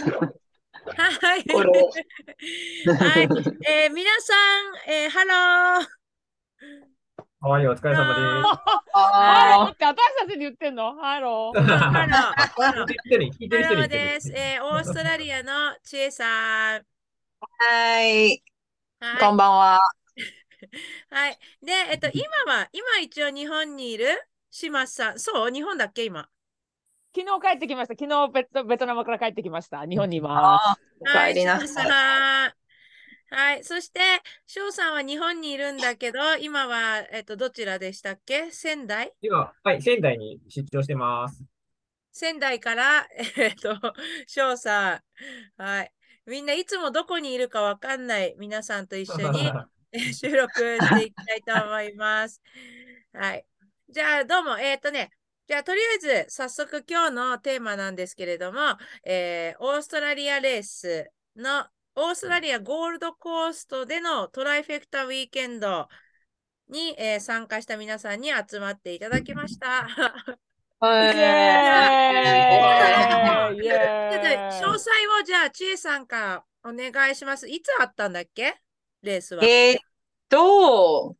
はい。はい。えー皆さん、えーハロー。はい、お疲れ様あって私たちに言ってんの？ハロー。です。ハロー。ハロー。聞いてる人に。です。えーオーストラリアのちえさん。はい。はい。こんばんは。はい。で、えっと、今は、今一応日本にいる？島さん。そう？日本だっけ？今。昨日帰ってきました。昨日ベトベトナムから帰ってきました。日本にいます。おはい、帰りな島さい。さん。はい。そして、翔さんは日本にいるんだけど、今は、えっと、どちらでしたっけ？仙台？今、はい、仙台に出張してます。仙台から、えっと、翔さん。はい。みんないつもどこにいるかわかんない皆さんと一緒にえ ー収録していきたいと思います。はい。じゃあ、どうも。えっ、とね、じゃあ、とりあえず、早速今日のテーマなんですけれども、えーオーストラリアレースの、オーストラリアゴールドコーストでのトライフェクタウィーケンドに、えー参加した皆さんに集まっていただきました。詳細をじゃあ、ちえさんからお願いします。いつあったんだっけ？レースは。えーっと、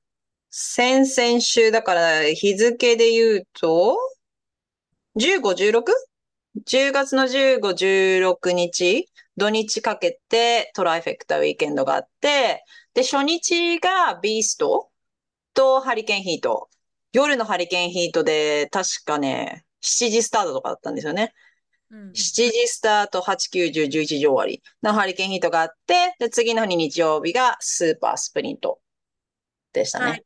先々週だから日付で言うと、15、16?10 月の15、16日、土日かけてトライフェクタウィーケンドがあって、で、初日がビースト？とハリケーンヒート。夜のハリケーンヒートで、確かね、7時スタートとかだったんですよね。うん7時スタート、8、9、10、11時終わりのハリケーンヒートがあって、で、次の日日曜日がスーパースプリントでしたね。はい。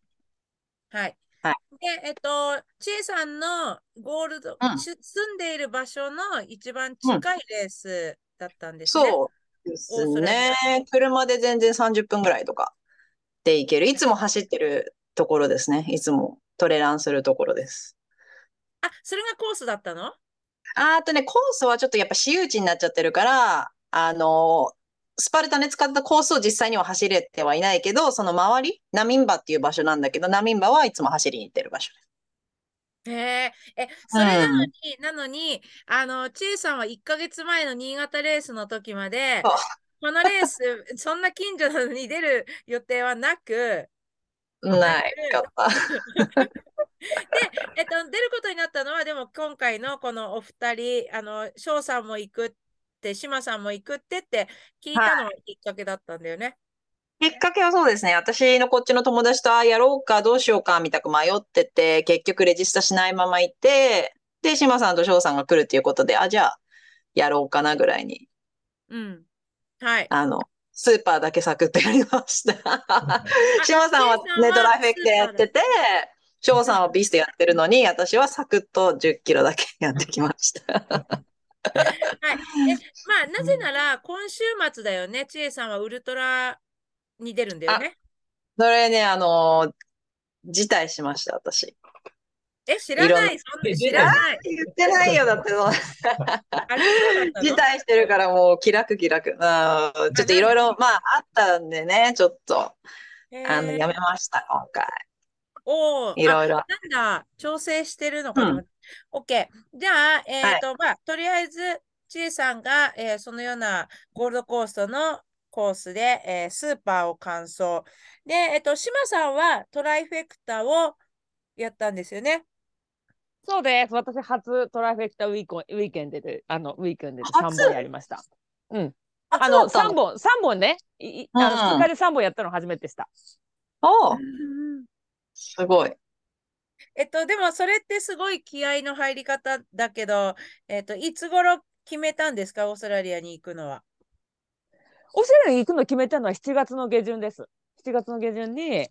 はい。はいで、えっと、ちえさんのゴールド、うんし住んでいる場所の一番近いレースだったんですね。そうですね。車で全然30分ぐらいとかで行ける。いつも走ってるところですね。いつもトレランするところです。あ、それがコースだったの？あとね、コースはちょっとやっぱ私有地になっちゃってるから、あの、スパルタね、使ったコースを実際には走れてはいないけど、その周り、ナミンバっていう場所なんだけど、ナミンバはいつも走りに行ってる場所。です。へえ、え、それなのに、なのに、あの、ちえさんは1ヶ月前の新潟レースの時まで、このレース、そんな近所なのに出る予定はなく、ない。かった。で、えっと、出ることになったのは、でも今回のこのお二人、あの、翔さんも行くって、島さんも行くってって聞いたのがきっかけだったんだよね。きっかけはそうですね。私のこっちの友達と、あ、やろうか、どうしようか、みたく迷ってて、結局レジスタしないまま行って、で、島さんと翔さんが来るっていうことで、あ、じゃあ、やろうかなぐらいに、うん。はい。あの、スーパーだけサクッとやりました。島さんはあね、ドライフェクトやってて、翔さんはビストやってるのに、私はサクッと10キロだけやってきました。はい。え、まあ、なぜなら、今週末だよね。ちえさんはウルトラに出るんだよね。それね、あの、辞退しました、私。え、知らない？そんな知らない。言ってないよ、だってそ辞の？退してるからもう気楽気楽。うん、ちょっといろいろ、まああったんでね、ちょっと、へあの、ーやめました、今回。おーいろいろ。なんだ、調整してるのかと思って。OK。じゃあ、えっと、まあ、とりあえず、ちえさんが、えーそのようなゴールドコーストのコースで、えースーパーを完走。で、えっと、島さんはトライフェクタをやったんですよね？そうです。私初トライフェクタウィーコンウィーケンドで、あの、ウィーケンドで初？3本やりました。うん。ああの、そうだった3本、三本ね。いいあのうん2日で3本やったの初めてでした。おうすごい。えっと、でもそれってすごい気合の入り方だけど、えっと、いつ頃決めたんですか、オーストラリアに行くのは。オーストラリアに行くの決めたのは7月の下旬です。7月の下旬に、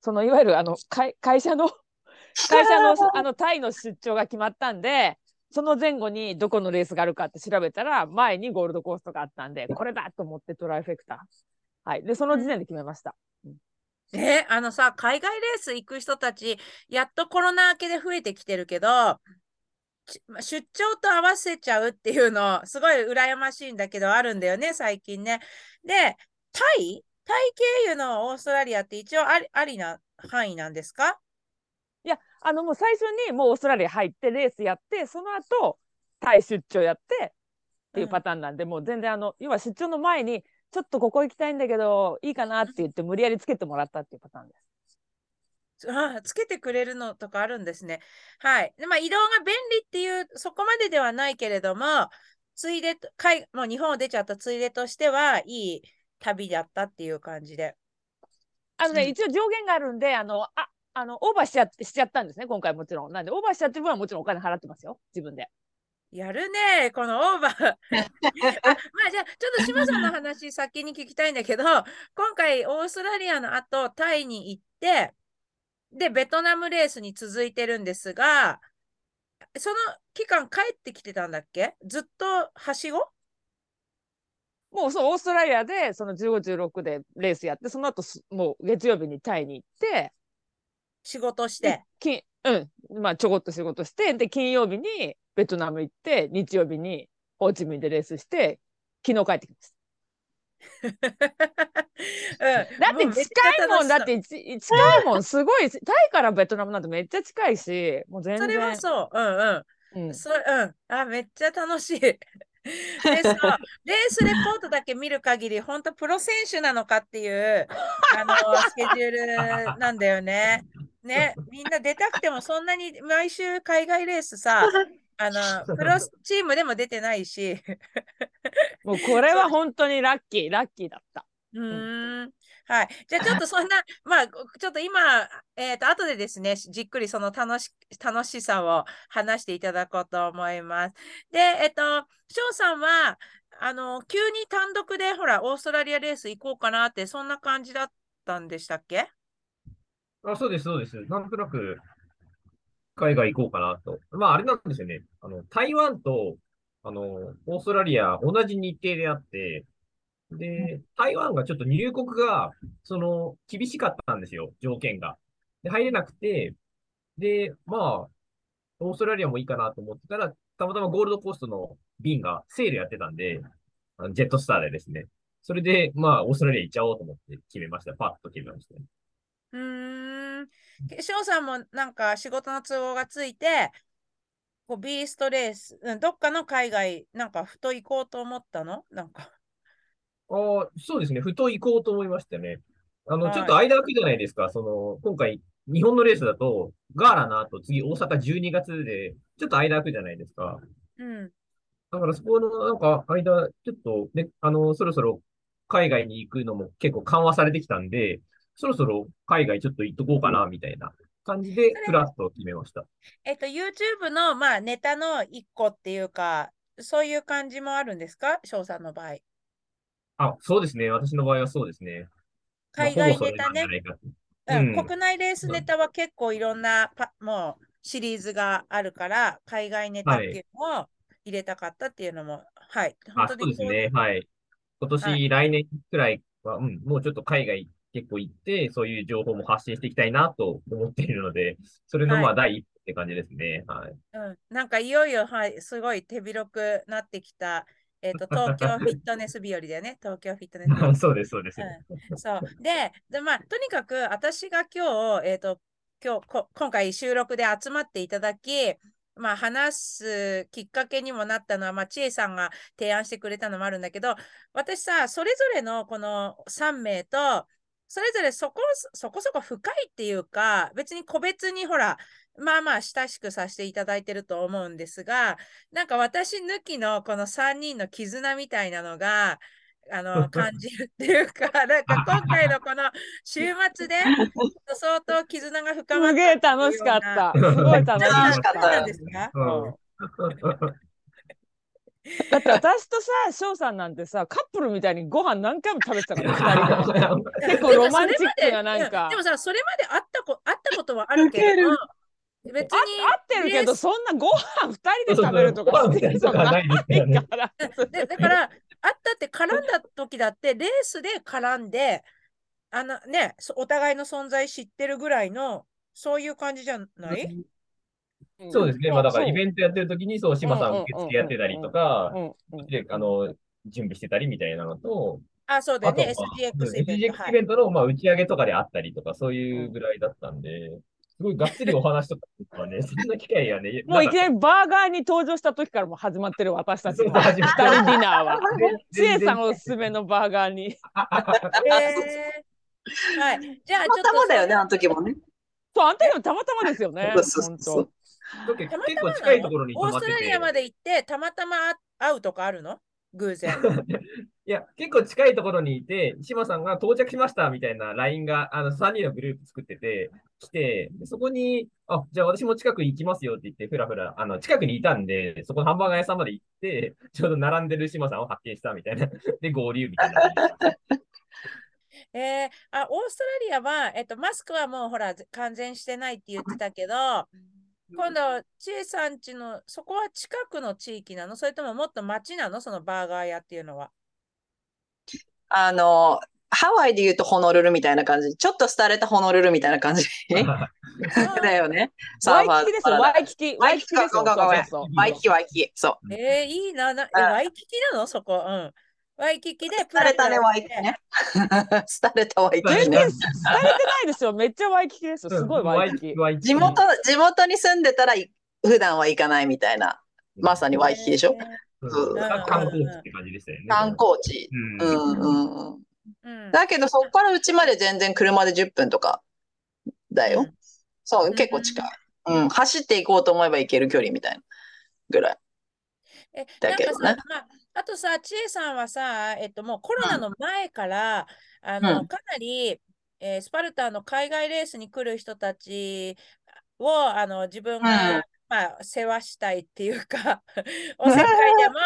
そのいわゆるあの会会社の 会社のあのタイの出張が決まったんで、その前後にどこのレースがあるかって調べたら、前にゴールドコーストがあったんで、これだと思ってトライフェクター。はい。で、その時点で決めました。え、あのさ、海外レース行く人たち、やっとコロナ明けで増えてきてるけど、ち出張と合わせちゃうっていうの、すごい羨ましいんだけど、あるんだよね、最近ね。で、タイ？タイ経由のオーストラリアって一応ありありな範囲なんですか？いや、あのもう最初にもうオーストラリア入ってレースやって、その後、タイ出張やって、ていうパターンなんで、もう全然あの要は出張の前にちょっとここ行きたいんだけどいいかなって言って無理やりつけてもらったっていうパターンです。あつけてくれるのとかあるんですね。はい。でまあ、移動が便利っていう、そこまでではないけれども、ついでと、海もう日本を出ちゃったついでとしては、いい旅だったっていう感じで。あのね、うん一応上限があるんであのああのオーバーしちゃってしちゃったんですね今回もちろん。なんでオーバーしちゃってる分はもちろんお金払ってますよ自分で。やるね、このオーバー。あまあじゃあ、ちょっと島さんの話先に聞きたいんだけど、今回オーストラリアの後、タイに行って、で、ベトナムレースに続いてるんですが、その期間帰ってきてたんだっけ？ずっとはしご？もうそうオーストラリアでその1516でレースやってその後すもう月曜日にタイに行って仕事しでて。金うんまあちょこっと仕事してで金曜日にベトナム行って日曜日にホーチミンでレースして昨日帰ってきました。うん、だって近いもんだってい近いもんすごいタイからベトナムなんてめっちゃ近いしもう全それは然。そう。うんうん。うんそうん。あ、めっちゃ楽しい。で、レースレポートだけ見る限り、本当プロ選手なのかっていう、あの、スケジュールなんだよね。ね、みんな出たくても、そんなに毎週海外レースさ、あの、プロチームでも出てないし、もうこれは本当にラッキーラッキーだった。うーん。はい。じゃあちょっとそんな、まあ、ちょっと今、えっ、と、後でですね、じっくりその楽し、楽しさを話していただこうと思います。で、えっ、と、翔さんは、あの、急に単独で、ほら、オーストラリアレース行こうかなって、そんな感じだったんでしたっけ？あ、そうです、そうです。なんとなく、海外行こうかなと。まあ、あれなんですよね。あの、台湾と、あの、オーストラリア、同じ日程であって、で、台湾がちょっと入国が、その、厳しかったんですよ、条件が。で、入れなくて、で、まあ、オーストラリアもいいかなと思ってたら、たまたまゴールドコーストの便がセールやってたんで、あのジェットスターでですね。それで、まあ、オーストラリア行っちゃおうと思って決めました。パッと決めました。うーん。翔さんもなんか仕事の都合がついて、こうビーストレース、うんどっかの海外、なんかふと行こうと思ったの？なんか。ああ、そうですね。ふと行こうと思いましたね。あの、はいちょっと間空くじゃないですか。その、今回、日本のレースだと、ガーラの後、次、大阪12月で、ちょっと間空くじゃないですか。うん。だから、そこの、なんか、間、ちょっとね、あの、そろそろ海外に行くのも結構緩和されてきたんで、そろそろ海外ちょっと行っとこうかな、みたいな感じで、ふらっと決めました。えっと、YouTube の、まあ、ネタの一個っていうか、そういう感じもあるんですか？翔さんの場合。あ、そうですね。私の場合はそうですね。まあ海外ネタねうんうん国内レースネタは結構いろんなパ、もうシリーズがあるから、海外ネタっていうのを入れたかったっていうのも、はい。あ、本当にそうですね。はい。今年、はい来年くらいは、うん、もうちょっと海外結構行って、そういう情報も発信していきたいなと思っているので、それのはいまあ第一歩って感じですね。はい。うん、なんかいよいよ、はい、すごい手広くなってきた、えっと、東京 フィットネス日和だよね。東京フィットネス日和。そうです、そうです。うんそう。で、でまあ、とにかく私が今日、えっ、と、今日こ、今回収録で集まっていただき、まあ、話すきっかけにもなったのは、まあ、千恵さんが提案してくれたのもあるんだけど、私さ、それぞれのこの3名と、それぞれそこそこそこ深いっていうか、別に個別にほら、まあまあ親しくさせていただいてると思うんですが、なんか私抜きのこの3人の絆みたいなのが、あの感じるっていうか、なんか今回のこの週末で相当絆が深まったすげえ楽しかった。すごい楽しか楽しかっ。ったですか？うん だって私とさ、翔さんなんてさ、カップルみたいにご飯何回も食べてたから、二人で。結構ロマンチックななんか。でもさ、それまで会ったこ会ったことはあるけれど、別あに合ってるけど、そんなご飯二人で食べるとかしてるのなないから。でだから、会ったって絡んだ時だって、レースで絡んで、あのね、そお互いの存在知ってるぐらいの、そういう感じじゃない？そうですね。まあだからイベンントやってる時に、そう、島さん受付やってたりとか、あの、準備してたりみたいなのと、あ、そうだよね、あとは、SGX イベント。SGX イベントの、まあ、打ち上げとかであったりとか、そういうぐらいだったんで、すごいがっつりお話とかね、そんな機会はね、もういきななりバーガーに登場した時からもう始まってる私たちの人ディナーは。ちえ全然さんおすすめのバーガーに。えーはい。じゃあ、ちょっとたまたまだよね、あの時もね。そう、あんたにもたまたまですよね。そうそう本当そう。結構近いところに泊オー。ストラリアまで行って、たまたま会うとかあるの？偶然。いや、結構近いところにいて、島さんが到着しましたみたいな LINE が、あの、3人のグループ作ってて、来て、でそこに、あ、じゃあ私も近くに行きますよって言って、ふらふら、あの、近くにいたんで、そこのハンバーガー屋さんまで行って、ちょうど並んでる島さんを発見したみたいな。で、合流みたいな。えー、あ、オーストラリアは、えっと、マスクはもうほら、完全してないって言ってたけど、今度、ちえさんちの、そこは近くの地域なの？それとももっと街なの？そのバーガー屋っていうのは。あの、ハワイで言うとホノルルみたいな感じ。ちょっと廃れたホノルルみたいな感じ だよね。ワイキキですよ、ワイキキ。ワイキキですワイキキワイキキ。そう。えー、いいな。なワイキキなの？そこ。うん。ワイキキでプ廃れたね、ワイキキキね。廃れたワイキキ全然ね。廃れてないですよ。めっちゃワイキキですよ。すごいワイキキ。地元、地元に住んでたらい普段は行かないみたいな。まさにワイキキでしょ？観光地って感じでしたよね。観光地。う。うんんうんうん。うん。だけど、そこからうちまで全然車で10分とかだよ。そうう、ん結構近い。うん、走っていこうと思えば行ける距離みたいなぐらい。え、だけどねなんかさ、まあ、あとさ、ちえさんはさ、えっと、もうコロナの前から、あの、うんかなり、えースパルタの海外レースに来る人たちを、あの、自分が、うんまあ、世話したいっていうか、おせっかいでも、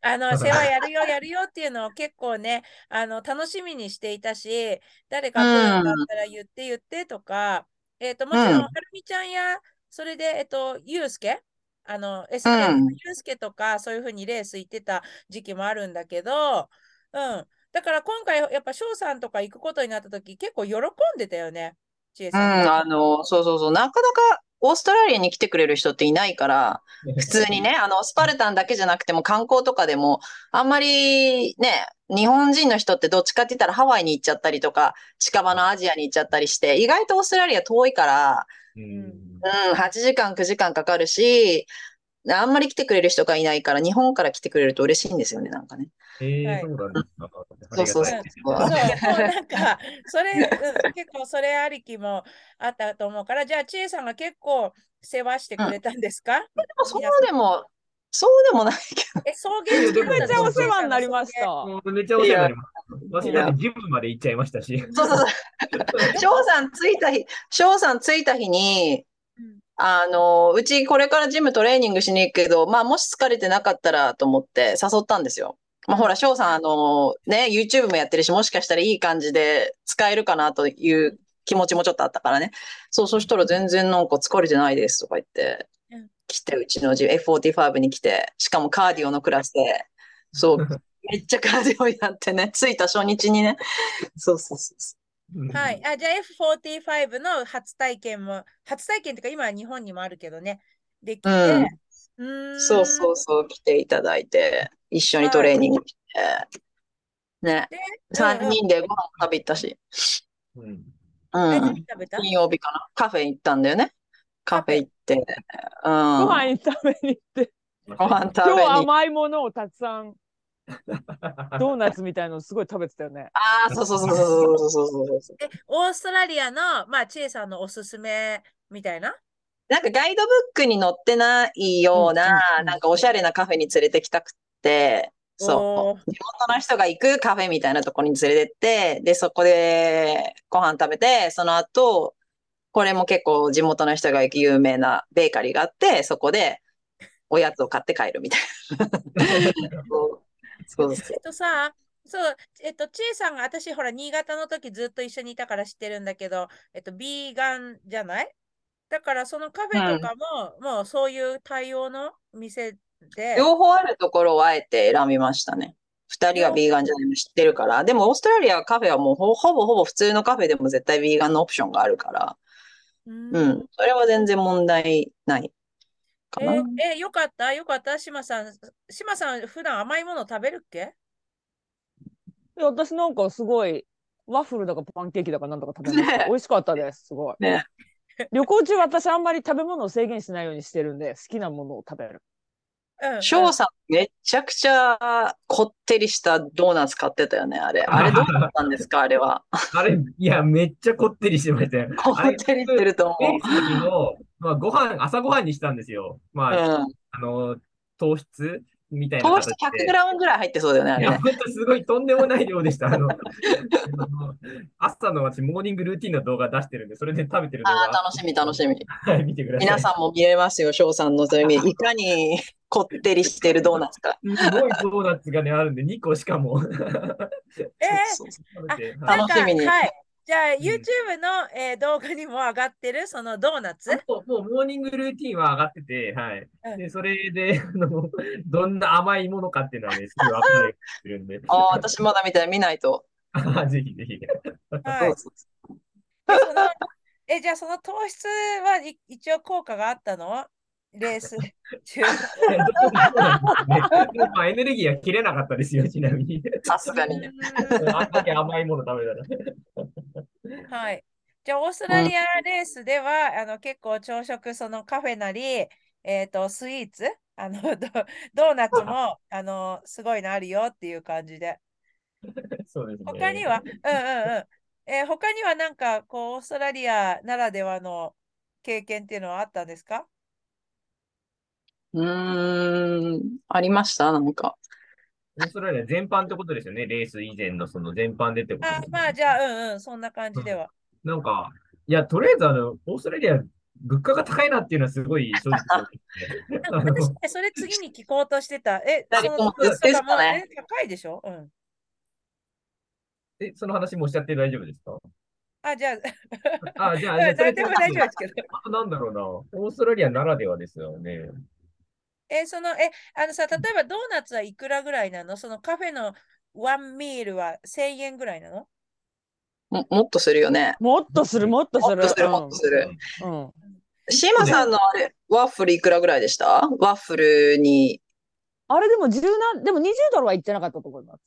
あの、世話やるよ、やるよっていうのを結構ね、あの、楽しみにしていたし、誰か来るんだったら言って言ってとか、えっと、もちろん、うん。はるみちゃんや、それで、えっと、ゆうすけあの、うんゆうすけとか、そういうふうにレース行ってた時期もあるんだけど、うん。だから今回、やっぱ翔さんとか行くことになった時、結構喜んでたよね、ちえうん、さん。あの、そうそうそう、なかなかオーストラリアに来てくれる人っていないから、普通にね、あの、スパルタンだけじゃなくても観光とかでも、あんまりね、日本人の人ってどっちかって言ったらハワイに行っちゃったりとか、近場のアジアに行っちゃったりして、意外とオーストラリア遠いから、うん。うん、8時間、9時間かかるし、あんまり来てくれる人がいないから、日本から来てくれると嬉しいんですよね、なんかね。えはい。ー、そうなんですか。そう。そうなんか、それ、うん結構それありきもあったと思うから、じゃあ、ちえさんが結構世話してくれたんですか、でもそうでも、そうでもないけど。え、送迎付きだったのめっちゃお世話になりました。もうめっちゃお世話になります。私だってジムまで行っちゃいましたし。そうそうそう。翔さん着いた日、翔さん着いた日にうん、あの、うちこれからジムトレーニングしに行くけど、まあもし疲れてなかったらと思って誘ったんですよ。まあほら、翔さん、あの、ね、YouTube もやってるし、もしかしたらいい感じで使えるかなという気持ちもちょっとあったからね。そう、そしたら全然なんか疲れてないですとか言ってうん、来て、うちのジム F45 に来て、しかもカーディオのクラスで、そう、めっちゃカーディオやってね、着いた初日にね。そうそうそうそう。はい。あ、じゃあ F45 の初体験も、初体験っていうか今は日本にもあるけどね、できて、うん。うーん。そうそうそう、来ていただいて、一緒にトレーニングして、ね、で3人でご飯食べ行ったし、うん。うえ、ん金曜日かな、カフェ行ったんだよね。カフェ行って、うん、ご飯食べに行って、ご飯食今日べに。甘いものをたくさん、ドーナツみたいのすごい食べてたよね。ああ、そうそうそうそうそうそうそうそう。え、オーストラリアの、まあ、ちえさんのおすすめみたいな？なんかガイドブックに載ってないような、うんなんかおしゃれなカフェに連れてきたくって、そう。地元の人が行くカフェみたいなところに連れてって、で、そこでご飯食べて、その後、これも結構地元の人が行く有名なベーカリーがあって、そこでおやつを買って帰るみたいな。そうそうえっとさ、そう、えっと、ちえさんが、私、ほら、新潟の時ずっと一緒にいたから知ってるんだけど、えっと、ビーガンじゃない？だから、そのカフェとかも、もうそういう対応の店で、両方あるところをあえて選びましたね。二人がビーガンじゃないの知ってるから。でもオーストラリアはカフェはもうほほぼほぼ普通のカフェでも絶対ビーガンのオプションがあるから。うんうん。それは全然問題ないかな。え、え、よかった？よかった？島さん。島さん、普段甘いもの食べるっけ？で私なんかすごい、ワッフルだかパンケーキだかなんとか食べました。ね美味しかったです。すごい。ね。旅行中私あんまり食べ物を制限しないようにしてるんで、好きなものを食べる。うんうん翔さん、めちゃくちゃこってりしたドーナツ買ってたよね、あれ。あれどうだったんですか、あれは。あれ、いや、めっちゃこってりしてましたよ。こってりしてると思レースの時の、まあ、ご飯、朝ご飯にしたんですよ。まう。あ、うん。あの、糖質みたいな糖質形で。100グラムぐらい入ってそうだよね、あれね。ほんとすごいとんでもない量でした。あの、朝の私、モーニングルーティンの動画出してるんで、それで食べてる動あ。楽しみ、楽しみ。はい、見てください。皆さんも見れますよ、翔さんのそういう意味。いかにこってりしてるドーナツか。すごいドーナツがね、あるんで、2個しかも。えー楽しみにはい。じゃあ、ん YouTube の、えー動画にも上がってる、そのドーナツ？もうもうモーニングルーティンは上がってて、はい。うんで、それで、あの、どんな甘いものかっていうのはね、すぐ分かれてるんで。ああ、私まだ見て見ないと。ぜひぜひ。え、じゃあその糖質はい一応効果があったの？レース中？まあ、エネルギーは切れなかったですよ、ちなみに。さすがに。うあんだけ甘いもの食べたら。んはい。じゃあ、オーストラリアレースでは、あの結構朝食、そのカフェなり、えっと、スイーツ、あの ドドーナツもあのすごいのあるよっていう感じで。そうですね。他には、うんうんうん。えー他にはなんか、こう、オーストラリアならではの経験っていうのはあったんですか？うーん、ありました？なんか。オーストラリア全般ってことですよね。レース以前のその全般でってことですあよね、まあ、じゃあ、うんうん、そんな感じでは。なんか、いや、とりあえずあの、オーストラリア、物価が高いなっていうのはすごい正直 私ね、それ次に聞こうとしてた。え、その物価もですかねえ高いでしょ？うん。え、その話もしちゃって大丈夫ですか？あ、じゃあ、あ、じゃあ、大丈夫ですけど。あなんだろうな。オーストラリアならではですよね。え、その、え、あのさ、例えばドーナツはいくらぐらいなの？そのカフェのワンミールは1000円ぐらいなの？も、もっとするよね。もっとする、もっとする。もっとする、もっとする。うん。うんシーマさんのあれ、ワッフルいくらぐらいでした？ワッフルに。あれでも十何、でも20ドルは言ってなかったと思います。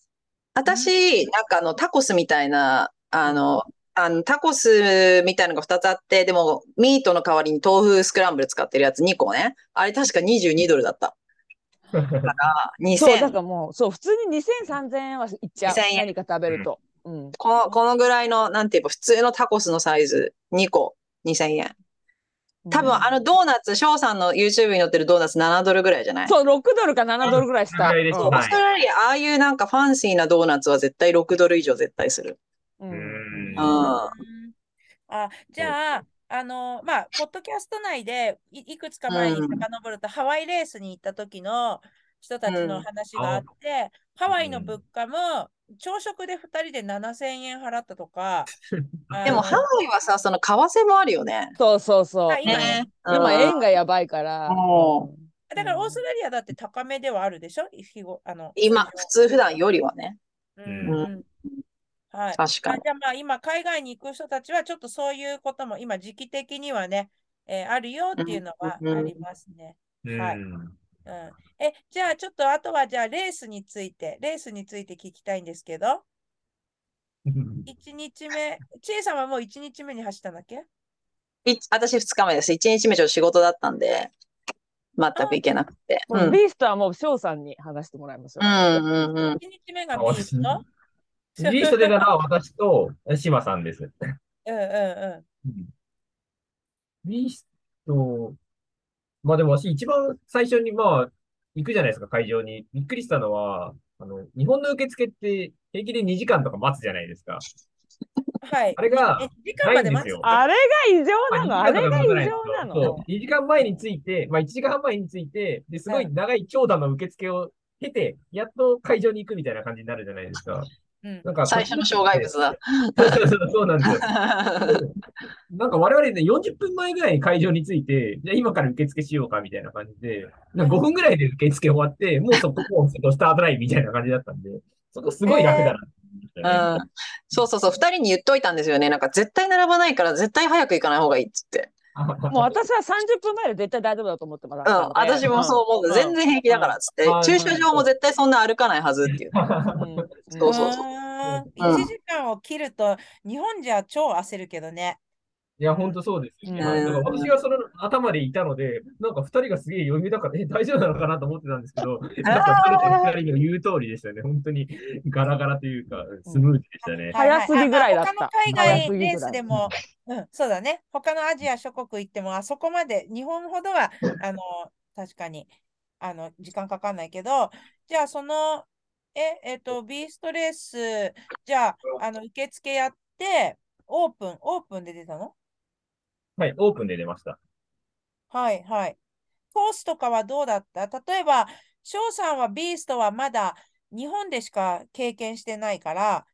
私、なんかあの、タコスみたいな、あの、あの、タコスみたいなのが2つあって、でも、ミートの代わりに豆腐スクランブル使ってるやつ2個ね。あれ確か22ドルだった。だから、そう、だ2000。からもう、そう、普通に2000、3000円はいっちゃう。2000円何か食べると。うん。この、このぐらいの、なんて言えば、普通のタコスのサイズ2個2000円。多分、あのドーナツ、翔さんの YouTube に載ってるドーナツ7ドルぐらいじゃない？そう、6ドルか7ドルぐらいした。オーストラリア、ああいうなんかファンシーなドーナツは絶対6ドル以上絶対する。ううんんああ、じゃあ、あの、まあ、ポッドキャスト内でいいくつか前にうん。遡ると、ハワイレースに行った時の人たちの話があって、ハワイの物価も朝食で2人で7000円払ったとか、あでも、のハワイはさ、その為替もあるよね。そうそうそう。あ今ね。今、円がやばいから。もだからオーストラリアだって高めではあるでしょ？日ごあの今、普通普段よりはね。うんうん。うんはい。確かに。あじゃあまあ今海外に行く人たちはちょっとそういうことも今時期的にはね、えーあるよっていうのはうんありますね。うんはいうん、え、じゃあちょっとあとはじゃあレースについて、レースについて聞きたいんですけど、1日目、ちえさんはもう1日目に走ったんだっけ？い私2日目です。1日目ちょっと仕事だったんで、全く行けなくて。もうビーストはもう翔さんに話してもらいましょう。うんうんうん。?1 日目がビースト？リストでたのは私と島さんです。うんうんうビースト、まあでも私一番最初にまあ行くじゃないですか、会場に。びっくりしたのは、あの、日本の受付って平気で2時間とか待つじゃないですか。ん。はい。あれがえ、時間まで待つ？ないんですよ。あれが異常なの、まあれが異常なそうの。2時間前について、まあ1時間半前について、で、すごい長い長蛇の受付を経て、やっと会場に行くみたいな感じになるじゃないですか。うんなんか、最初の障害物だ。そうなんですよ。なんか我々ね、40分前ぐらいに会場に着いて、じゃあ今から受付しようかみたいな感じで、なんか5分ぐらいで受付終わって、もうそこもうスタートラインみたいな感じだったんで、そこすごい楽だなって思いましたね。うん、そうそうそう、2人に言っといたんですよね。なんか絶対並ばないから絶対早く行かない方がいいっつって。もう私は30分前で絶対大丈夫だと思ってます。うん、私もそう思う。ん全然平気だからっつってうん。駐車場も絶対そんな歩かないはずっていう。うんうんそうそうそうあーうん1時間を切ると、日本じゃ超焦るけどね。いや、本当そうですよね。うんはいだから私はその頭でいたので、なんか二人がすげえ余裕だから、え、大丈夫なのかなと思ってたんですけど、やっぱそれと二人の言う通りでしたね。本当にガラガラというか、スムーズでしたね。早すぎぐらいだった他の海外レースでも、うん、そうだね。他のアジア諸国行っても、あそこまで、日本ほどは、あの、確かに、あの、時間かかんないけど、じゃあ、その、え、えっと、ビーストレース、じゃあ、あの、受付やって、オープン、オープンで出たの？はい、オープンで出ました。はい、はい。コースとかはどうだった？例えば、翔さんはビーストはまだ日本でしか経験してないから、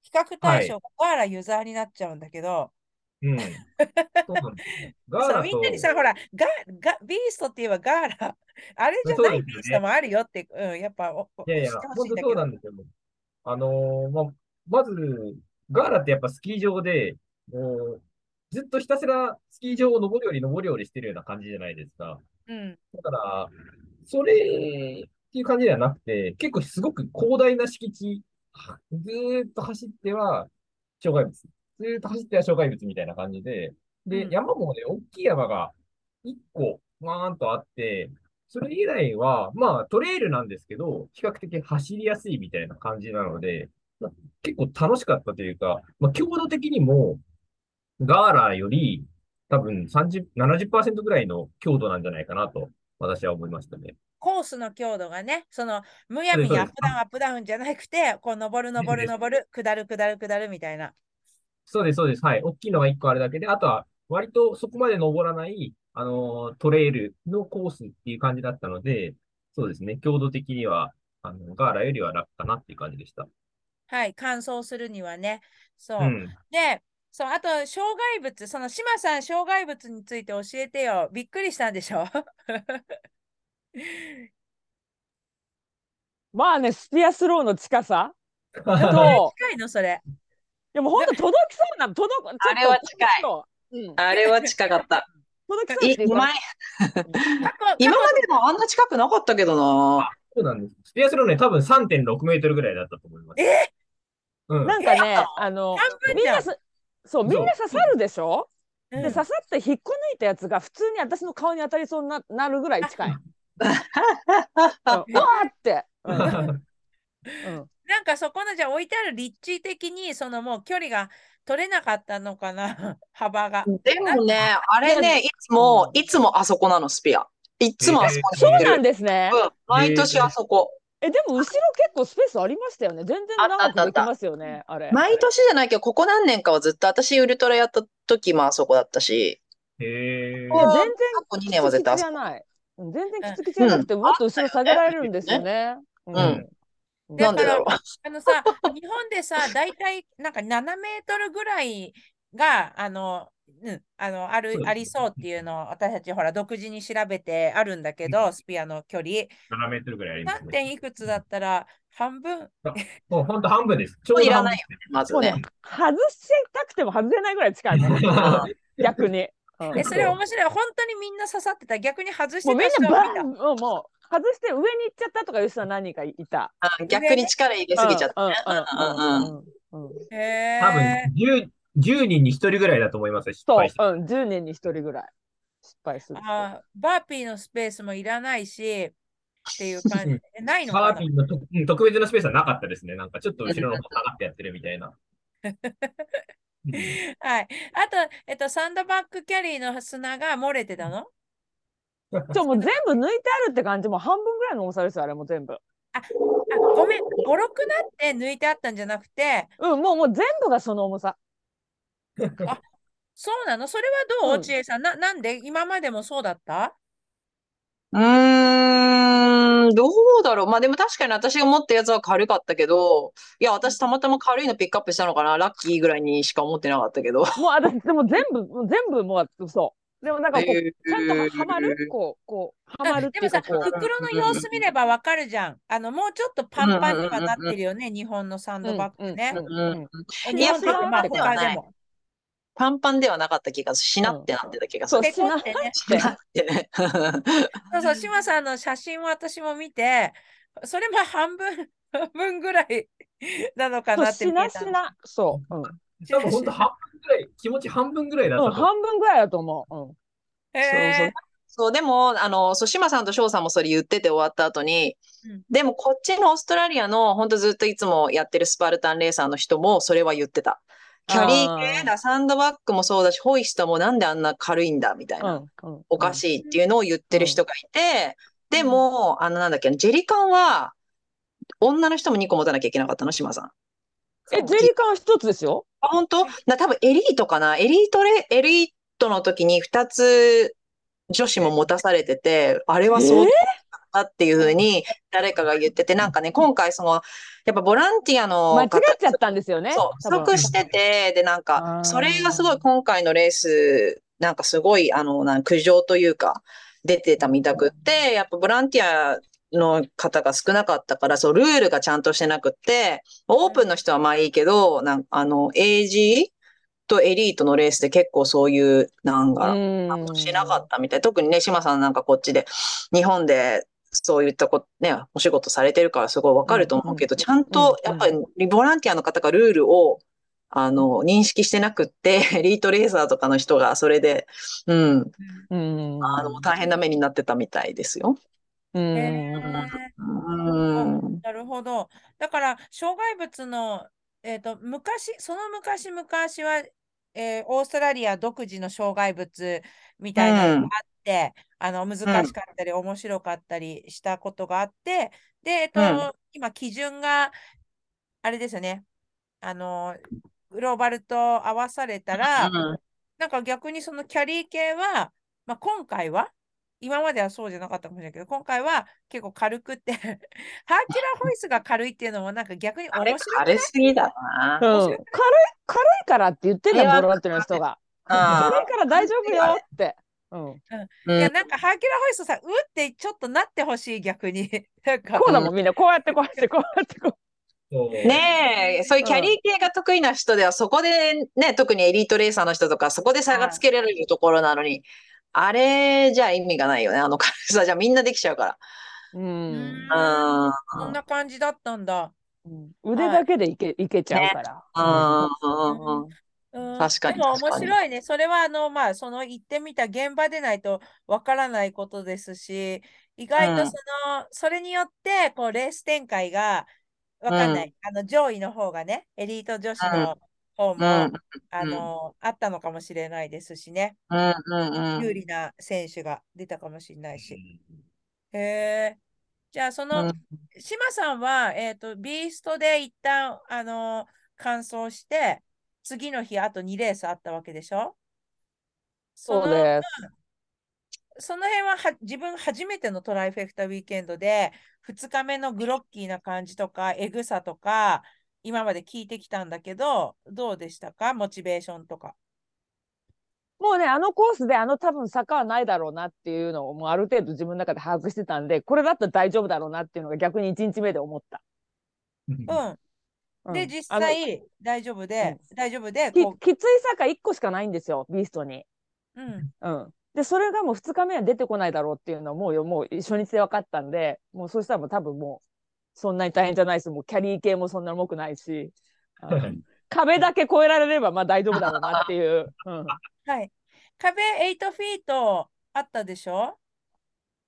比較対象がガーラユーザーになっちゃうんだけど、うん。そう。ガーラみんなにさ、ほら、ガガビーストって言えばガーラ、あれじゃないビーストもあるよって、うん、やっぱ、おおいやいや本当。そうなんですよ。あのーまあ、まず、ガーラってやっぱスキー場で、もう、ずっとひたすらスキー場を登るより登るよりしてるような感じじゃないですか。うん、だから、それっていう感じではなくて、結構すごく広大な敷地、ずーっと走っては障害物。ずーっと走っては障害物みたいな感じで、で、うん山もね、大きい山が1個、わーんとあって、それ以外は、まあ、トレイルなんですけど、比較的走りやすいみたいな感じなので、まあ結構楽しかったというか、まあ、強度的にも、ガーラより多分30、70%ぐらいの強度なんじゃないかなと、私は思いましたね。コースの強度がね、そのむやみにアップダウン、アップダウンじゃなくて、こう登る、登る、登る、下る、下る、下るみたいな。そうです、そうです。はい。大きいのが1個あるだけで、あとは割とそこまで登らない、あのートレイルのコースっていう感じだったので、そうですね。強度的には、あの、ガーラよりは楽かなっていう感じでした。はい、完走するにはね。そう。うん。で、そう、あと、障害物、その島さん、障害物について教えてよ。びっくりしたんでしょ？まあね、スピアスローの近さ？と、近いの、それ。でも本当届きそうな、届く、ちょっとあれは近いそううん、あれは近かった。届きそうっていうか前、過去今までもあんな近くなかったけどな。そうなんです。スピアスローね、多分3.6メートルぐらいだったと思います。え？うん。なんかね、あの、みんなさ、そう、みんな刺さるでしょ？うんで、刺さって引っこ抜いたやつが普通に私の顔に当たりそうにななるぐらい近い。わーって。うん うんなんかそこのじゃあ置いてある立地的にそのもう距離が取れなかったのかな？幅が。でもね、あれね、いつも、いつもあそこなの、スピア。いつもあそこにそうなん。ですね。うん、毎年あそこ。え、でも後ろ結構スペースありましたよね。全然長くできますよね、あれ。毎年じゃないけど、ここ何年かはずっと、私ウルトラやった時もあそこだったし、へえ。全然過去2年は絶対あそこ。きつきじゃない。うん全然きつきじゃなくて、もっと後ろ下げられるんですよね。ううんうんなんでだろう。あのさ、日本でさ、大体なんか7メートルぐらいが、あの、うん、あの、ある、ありそうっていうのを私たちほら独自に調べてあるんだけど、スピアの距離。7メートルぐらいあります 3. ね。点いくつだったら半分？もうほんと半分です。ちょういど半分らないよね、まずもうねね。、外したくても外せないぐらい近いもん。逆に。うんえ、それ面白い。本当にみんな刺さってた。逆に外してもうみんた人もうもう外して上に行っちゃったとかいう人は何人かいた。あ逆に力入れすぎちゃった。うんうんうんうんうんへ多分え。10、10人に1人ぐらいだと思いますよ、失そう、敗して。うん、10年に1人ぐらい失敗する人。あバーピーのスペースもいらないし、っていう感じ。えないのかな？ハーピンのとうん特別なスペースはなかったですね。なんかちょっと後ろの方下がってやってるみたいな。う んはい。あと、えっと、サンドバッグキャリーの砂が漏れてたの？そうもう全部抜いてあるって感じもう半分ぐらいの重さですよあれもう全部。あ、ごめん。ボロくなって抜いてあったんじゃなくて、うんもうもう全部がその重さ。そうなの？それはどう、うん落合さん。な、なんで？今までもそうだった？うーん、どうだろう？まあでも確かに私が持ったやつは軽かったけど、いや、私たまたま軽いのピックアップしたのかな？ラッキーぐらいにしか思ってなかったけど。もう私でも全部全部もう嘘。でもなんかこう、えーちゃんとははまる？こうこうはまるってでもさ、いうかこう。袋の様子見ればわかるじゃん。あの、もうちょっとパンパンにはなってるよね、日本のサンドバッグね。でも。パンパンではなかった気がする。しなってなってた気がする。ペそうしなコってね。しなってね。そうそう、島さんの写真を私も見て、それも半分、半分ぐらいなのかそうなってし見えたの。なしなそう。うん多分本当半分ぐらい、気持ち半分ぐらいだったうん、と。半分ぐらいだと思う。うん。へそうそうーそう、でも、あの、そう、島さんと翔さんもそれ言ってて終わった後に、うんでもこっちのオーストラリアの、本当ずっといつもやってるスパルタンレーサーの人もそれは言ってた。キャリー系だ、サンドバッグもそうだし、ホイストもなんであんな軽いんだみたいな。うん。うん。おかしいっていうのを言ってる人がいて、でも、あの、なんだっけ、ジェリカンは、女の人も2個持たなきゃいけなかったの、島さん。え、ジェリカン一つですよ。あ、本当？な、多分エリートかな？エリートレ、エリートの時に2つ女子も持たされてて、あれはそうだったっていうふうに誰かが言ってて、なんかね、今回その、やっぱボランティアの間違っ方ちゃったんですよね。そう、不足してて、で、なんあか、ーそれがすごい今回のレース、なんかすごい、あの、なん苦情というか、出てたみたくって、やっぱボランティアの方が少なかったから、そう、ルールがちゃんとしてなくって、オープンの人はまあいいけど、なんあの、AG とエリートのレースで結構そういう、なんか、うん。しなかったみたい。特にね、島さんなんかこっちで、日本でそういったこと、ね、お仕事されてるからすごいわかると思うけど、うんちゃんとうんやっぱりボランティアの方がルールを、あの、認識してなくって、エ リートレーサーとかの人がそれで、うん、うん。あの、大変な目になってたみたいですよ。うん。なるほど。だから、障害物の、えっと、昔、その昔々は、えーオーストラリア独自の障害物みたいなのがあって、あの、難しかったり、面白かったりしたことがあって、で、えっと、うん今、基準が、あれですよね。あの、グローバルと合わされたら、うんなんか逆にそのキャリー系は、まあ、今回は、今まではそうじゃなかったかもしれないけど、今回は結構軽くって、ハーキュラーホイスが軽いっていうのもなんか逆にあれ面白い？軽すぎだな。うん軽い、軽いからって言ってんだよ、ボランティアの人が。あ軽いから大丈夫よって。うん。ーいや、なんかハーキュラーホイスさ、うってちょっとなってほしい、逆に。なんか、こうだもん、みんな。こうやって、こうやって、こうやって、こそうねえ、そういうキャリー系が得意な人では、そこでね、特にエリートレーサーの人とか、そこで差がつけられるところなのに、あれじゃ意味がないよね。あの軽さじゃみんなできちゃうから。う。う。うんそんな感じだったんだ。うん腕だけでいけ、いけちゃうから。うんうんうんうん確かにでも面白いね。それはあの、まあ、その行ってみた現場でないとわからないことですし、意外とその、それによって、こう、レース展開がわかんない。あの、上位の方がね、エリート女子の方も、うんあの、あったのかもしれないですしね。うんうんうん有利な選手が出たかもしれないし。へえ。じゃあ、その、うん島さんは、えっと、ビーストで一旦、あの、完走して、次の日、あと2レースあったわけでしょ？そうです。その辺はは自分初めてのトライフェクターウィーケンドで、2日目のグロッキーな感じとか、エグさとか、今まで聞いてきたんだけど、どうでしたか？モチベーションとか。もうね、あのコースであの多分坂はないだろうなっていうのをもうある程度自分の中で把握してたんで、これだったら大丈夫だろうなっていうのが逆に1日目で思った。うん。うんで、実際、大丈夫で、大丈夫で、きこきつい坂1個しかないんですよ、ビーストに。う、うん。うん。で、それがもう2日目は出てこないだろうっていうのはもうよ、もう初日で分かったんで、もうそしたらもう多分もう、そんなに大変じゃないし、もうキャリー系もそんな重くないし、壁だけ越えられればまあ大丈夫だろうなっていう。うん。はい。壁8フィートあったでしょ？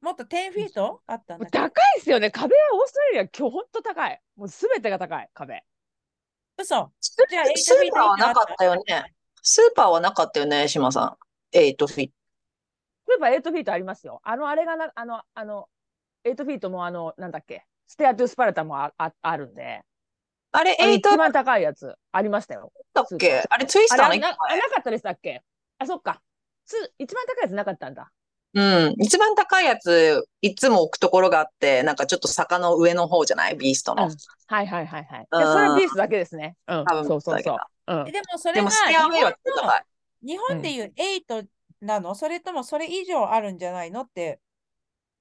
もっと10フィートあったんだ高いですよね。壁はオーストラリア今日ほんと高い。もうすべてが高い、壁。じゃあスーパーはなかったよね。スーパーはなかったよね、島さん。エイトフィット。スーパー8フィートありますよ。あの、あれがな、あの、あの、8フィートもあの、なんだっけ、ステアトゥスパルタもあああるんで、あれ、あのエイトだっ一番高いやつありましたよ。たっけ？あれ、ツイスあターのなあなかったでしたっけ？あ、そっか。つ一番高いやつなかったんだ。うん。一番高いやつ、いつも置くところがあって、なんかちょっと坂の上の方じゃない？ビーストの。うんはいはいはいはい。うんでそれはビーストだけですね。うん多。分そうそうそう。うん。でもそれが日本。日本でいう8なの、それともそれ以上あるんじゃないのって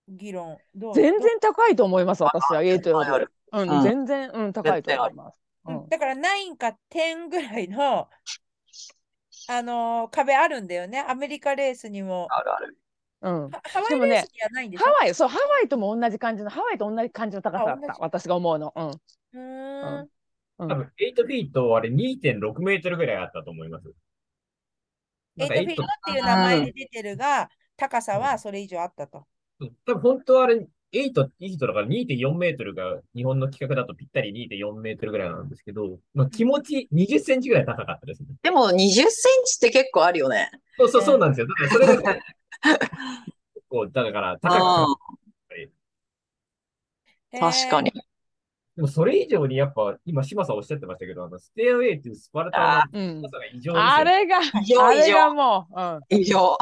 議論？どう？全然高いと思います、私は。8より。うん、うん全然、うん、高いと思います。うんだから9か10ぐらいの、あのー壁あるんだよね。アメリカレースにも。あるある。うん。ハハワでもねイレースにはないんでしょ？ハワイ、そう、ハワイとも同じ感じの、ハワイと同じ感じの高さだった。私が思うの。うん。うーん。うん多分8フィート、あれ2.6メートルぐらいあったと思います。エなんかイトフィートっていう名前で出てるが、高さはそれ以上あったと。多分本当はあれ、8フィートだから2.4メートルが日本の規格だとぴったり2.4メートルぐらいなんですけど、まあ、気持ち20センチぐらい高かったですね。でも20センチって結構あるよね。そうそうそうなんですよ。だからそれが結構、だから高あくあ、確かに。でもそれ以上にやっぱ、今、島さんおっしゃってましたけど、あの、ステアウェイっていうスパルタのうん高さが異常ですよあれが、あれが常。もう、うん、異常。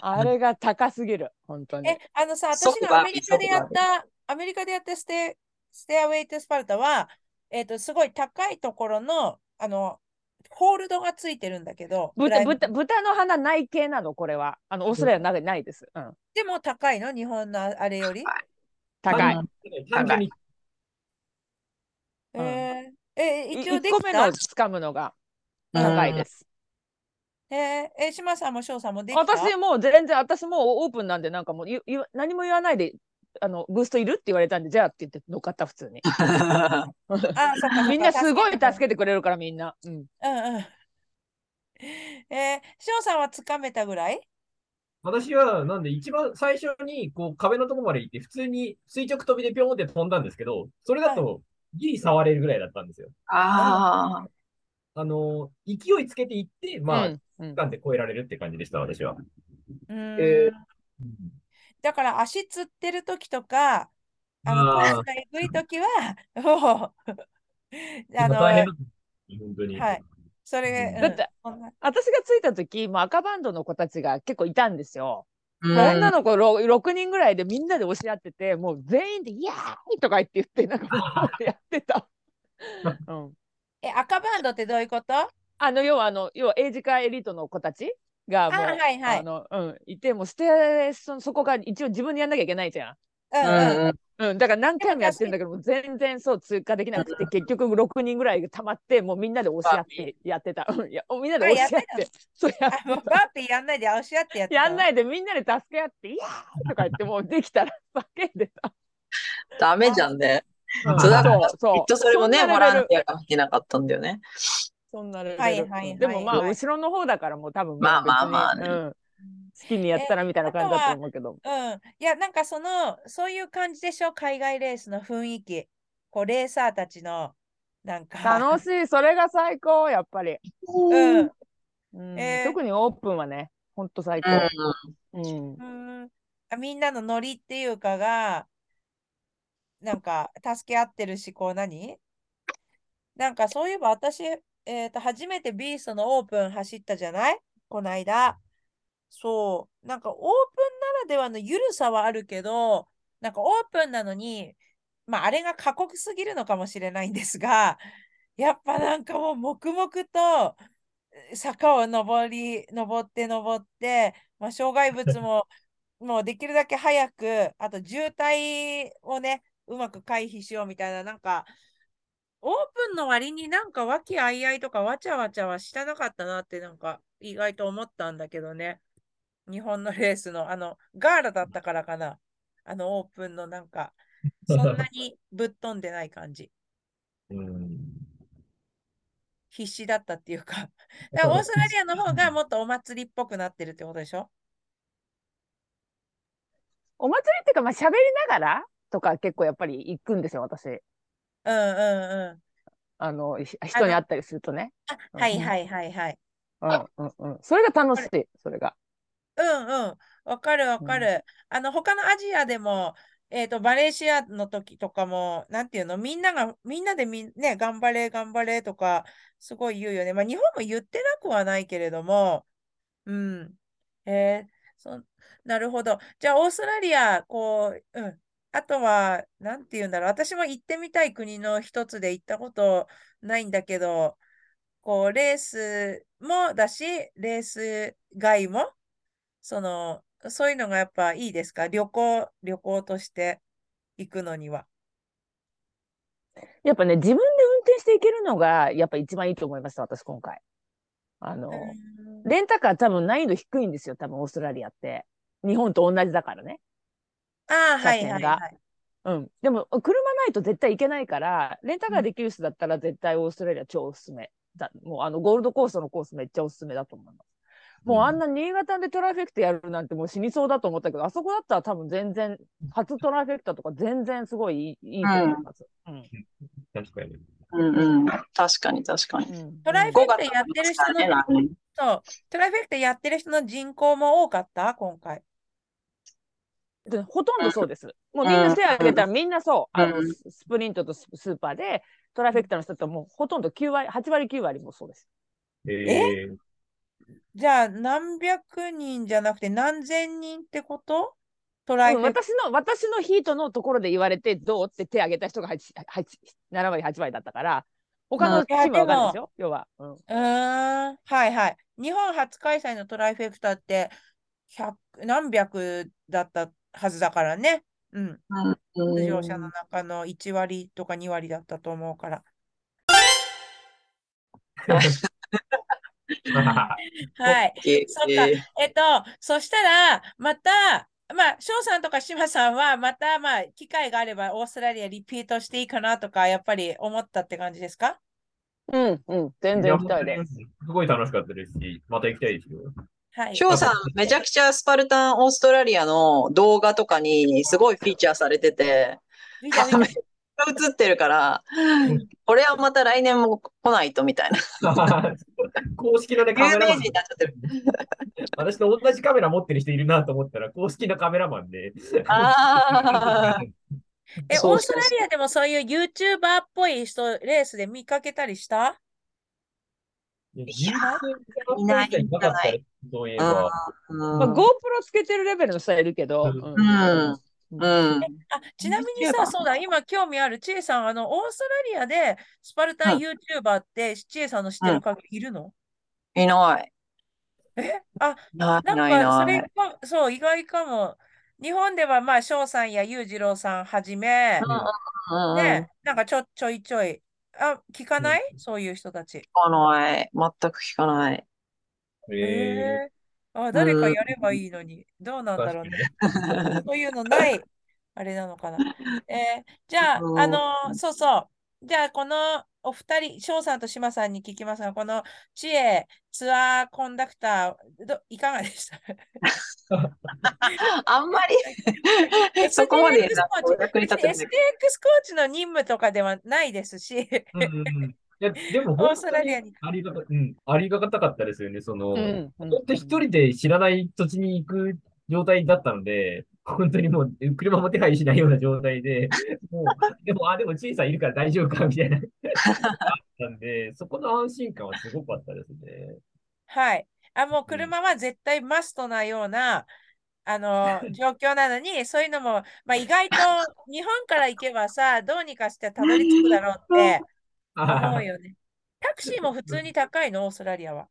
あれが高すぎる、本当にえ。、あのさ、私がアメリカでやった、アメリカでやったステ、ステアウェイトスパルタは、えっ、と、すごい高いところの、あの、ホールドがついてるんだけど、豚、の鼻ない系なの、これは。あの、オーストラリアないないです。うん。でも高いの？日本のあれより？高い。うん単純に、うんえー、え、い一応できた？一個目の掴むのが高いです。えー、え、島さんも翔さんもできた？私もう全然、私もうオープンなんで、なんかもう言言わ何も言わないで、あの、ブーストいるって言われたんで、じゃあって言って乗っかった、普通に。あ、みんなすごい助けてくれるから、みんな。うん。うんうん。えー、翔さんはつかめたぐらい？私は、なんで一番最初に、こう、壁のとこまで行って、普通に垂直飛びでピョンって飛んだんですけど、それだと、ギリ触れるぐらいだったんですよ。ああの、勢いつけていって、まあ、うんうんで越えられるって感じでした、私は。うーん、えだから足つってる時とか、あの、コあーースがえぐい時は、もう、あの。本当に。はい。それ、うんうんだって、私が着いた時、もう赤バンドの子たちが結構いたんですよ。女の子 6, 6人ぐらいでみんなで押し合ってて、もう全員でイエーイとか言って言って、なんか やってた。うん、え、赤バンドってどういうこと？あの要はあの要はエイジカーエリートの子たちがもうあはいはいあのうんいてもうステアそそこが一応自分でやんなきゃいけないじゃん。うんううん。んうん、だから何回もやってるんだけど全然そう通過できなくて結局6人ぐらい溜まってもうみんなで押し合ってやってた。うんいやみんなで押し合っあやってそうやバーピーやんないで、押し合ってやってた。やんないでみんなで助け合って「いやー!」とか言ってもうできたら叫んでた。ダメじゃんね。うんそうだからそうきっとそれもね、ボランティアがいけなかったんだよね。そんなレベル。はいはいはいでもまあ、はい後ろの方だからもう多分まあまあまあね別にうん、好きにやったらみたいな感じだと思うけど。うん。いや、なんかその、そういう感じでしょ、海外レースの雰囲気。こう、レーサーたちの、なんか。楽しい、それが最高、やっぱり。うん。うんえー特にオープンはね、ほんと最高。うんうんあみんなのノリっていうかが、なんか助け合ってるし、こう何？なんかそういえば私、えっと、初めてビーストのオープン走ったじゃない？この間。そう。なんかオープンならではの緩さはあるけど、なんかオープンなのに、まああれが過酷すぎるのかもしれないんですが、やっぱなんかもう黙々と坂を登り、登って登って、まあ、障害物ももうできるだけ早く、あと渋滞をね、うまく回避しようみたいな、なんか、オープンの割になんか和気あいあいとかわちゃわちゃはしてなかったなってなんか意外と思ったんだけどね。日本のレースのあのガーラだったからかな。あのオープンのなんか、そんなにぶっ飛んでない感じ。必死だったっていうか。かオーストラリアの方がもっとお祭りっぽくなってるってことでしょ？お祭りっていうか、まあ、喋りながらとか結構やっぱり行くんですよ、私。うんうんうん。あの、ひ人に会ったりするとね。あ、はいはいはいはい。うんうんうん。それが楽しい、それが。うんうん。わかるわかる。あの、他のアジアでも、えっと、マレーシアの時とかも、なんていうの、みんなが、みんなでみん、ね、頑張れ、頑張れとか、すごい言うよね。まあ、日本も言ってなくはないけれども、うん。えーそなるほど。じゃあ、オーストラリア、こう、うん。あとは、なんていうんだろう。私も行ってみたい国の一つで行ったことないんだけど、こう、レースもだし、レース外も、その、そういうのがやっぱいいですか？旅行、旅行として行くのには。やっぱね、自分で運転していけるのが、やっぱ一番いいと思いました、私今回。あの、うんレンタカー多分難易度低いんですよ、多分オーストラリアって。日本と同じだからね。ああ、はい車線がはいはい。うん。でも、車ないと絶対行けないから、レンタカーできる人だったら絶対オーストラリア超おすすめ。だもうあのゴールドコーストのコースめっちゃおすすめだと思います。もうあんな新潟でトラフェクトやるなんてもう死にそうだと思ったけど、あそこだったら多分全然、初トラフェクトとか全然すごいいいいいと思います。うん。確かに。うんうん。確かに確かに。うんトライフ5ェクト月やってる人の、そう、トライフェクトやってる人の人口も多かった？今回。でほとんどそうです。もうみんな手挙げたらみんなそう、あのうんススプリントとススーパーでトラフェクターの人ともうほとんど9割、8割9割もそうです。えー、じゃあ、何百人じゃなくて何千人ってこと？トライうんフェクト。私の私のヒートのところで言われてどうって手挙げた人が 8, 8 7割、8割だったから、他のチームは分かるんですよ、要は。うんうーん、はいはい。日本初開催のトライフェクタって100何百だったはずだからね。うん。うん出場者の中の1割とか2割だったと思うから。はい。えそっかええっと、そしたら、また、まあ、翔さんとか志麻さんは、また、まあ、機会があれば、オーストラリアリピートしていいかなとか、やっぱり思ったって感じですか？うん、うん、全然行きたいです。すごい楽しかったですし、また行きたいですよ。はい。翔さん、めちゃくちゃスパルタンオーストラリアの動画とかにすごいフィーチャーされてて、めっちゃ映ってるから、これはまた来年も来ないとみたいな。公式のね、カメラマン人になっちゃってる。私と同じカメラ持ってる人いるなと思ったら、公式のカメラマンで。ああ。え、オーストラリアでもそういう YouTuber っぽい人、レースで見かけたりした？いやいないいなかったですそういえば。うん。まあ、GoPro つけてるレベルの人はいるけど、うん。うん。あ、ちなみにさ、そうだ、今興味ある、ちえさん、あの、オーストラリアでスパルタン YouTuber って、ちえさんの知ってる限りいるの？いない。え？あ、ないなんないか、それない。か、そう、意外かも。日本では、まあ、翔さんや裕次郎さんはじめ、うんうん。ね、なんかちょ、ちょいちょい、あ、聞かない？そういう人たち。聞かない。全く聞かない。ええー、あ、誰かやればいいのに、どうなんだろうね。そういうのない、あれなのかな。えーじゃあ、うんあのそうそう。じゃあ、このお二人、翔さんと島さんに聞きますが、この知恵ツアーコンダクター、どいかがでした？あんまり そこまで STX コーチの任務とかではないですし、うんいや、でも本当に。ありがた、うん、ありがたかったですよね。その、うんうん本当一人で知らない土地に行く状態だったので、本当にもう車も手配しないような状態で、もう、でも、あ、でも小さんいるから大丈夫かみたいな。あったんで、そこの安心感はすごかったですね。はい。あ、もう車は絶対マストなような、あの、状況なのに、そういうのも、まあ、意外と日本から行けばさ、どうにかしてたどり着くだろうって 思うよね。タクシーも普通に高いの、オーストラリアは。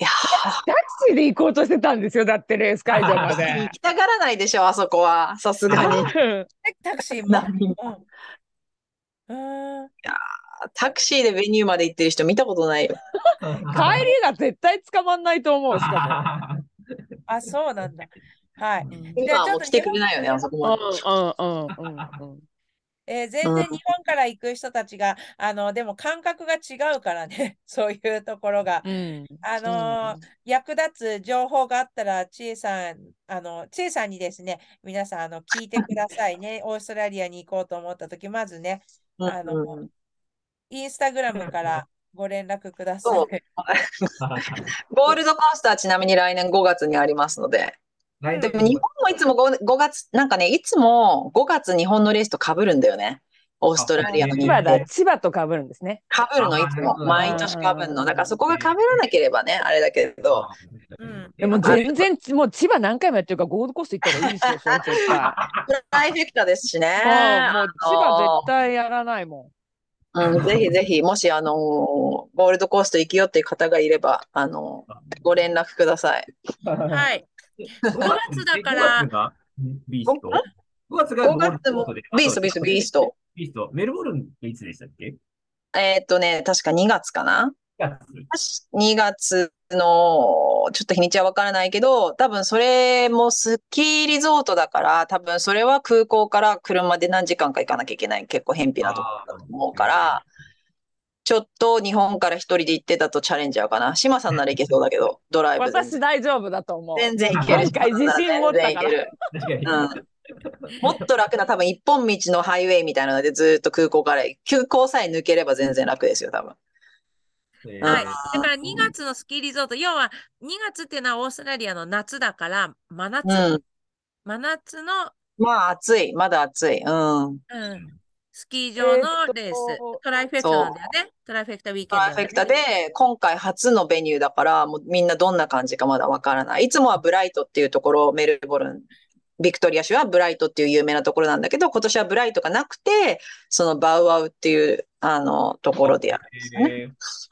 いやタクシーで行こうとしてたんですよ、だってレース会場まー、で行。きたがらないでしょ、あそこは。さすがに。うんタクシーも。何うん。うーん。タクシーでベニューまで行ってる人見たことないよ。帰りが絶対捕まんないと思う、しか あ、そうなんだ。はい。今はもう来てくれないよね、あそこまで。うんうんうんうんえー全然日本から行く人たちが、あの、でも感覚が違うからね、そういうところが。うん。あのー役立つ情報があったら、ちえさん、あの、ちえさんにですね、皆さん、あの、聞いてくださいね。オーストラリアに行こうと思ったとき、まずね、うんあのうんインスタグラムからご連絡ください。ゴールドコースターちなみに来年5月にありますので。来でも日本もいつも 5, 5月、なんかね、いつも5月日本のレースと被るんだよね。オーストラリアの日本千葉だ、千葉と被るんですね。被るの、いつも。あ毎年被るの。だからそこが被らなければね、あれだけど。うん。でも全然、もう千葉何回もやってるからゴールドコースト行った方がいいですよ、それ絶対。トライフェクターですしね。もう千葉絶対やらないもうん、ぜひぜひ、もし、あのーゴールドコースト行きよっていう方がいれば、あのーご連絡ください。はい。5月だから5月がビースト ?5 月が5月もビースト、ビースト、ビースト。ビースト。メルボルンっていつでしたっけ？えーっとね、確か2月かな2月の、ちょっと日にちはわからないけど、多分それもスキーリゾートだから、多分それは空港から車で何時間か行かなきゃいけない。結構偏僻なところだと思うから、ちょっと日本から一人で行ってたとチャレンジャーかな。島さんなら行けそうだけど、ドライブ私大丈夫だと思う。全然行ける。今回自信持ったから。うん。もっと楽な多分一本道のハイウェイみたいなのでずっと空港から、空港さえ抜ければ全然楽ですよ、多分。えーはい。うんだから2月のスキーリゾート、要は2月っていうのはオーストラリアの夏だから、真夏、うん。真夏の、まあ暑い。まだ暑い。うん。うん、スキー場のレース、えートライフェクタなんだよね。トライフェクタウィーケンドトライフェクタで、今回初のベニューだから、もうみんなどんな感じかまだわからない。いつもはブライトっていうところ、メルボルン、ビクトリア州はブライトっていう有名なところなんだけど、今年はブライトがなくて、そのバウアウっていう、あの、ところでやるんですよね。え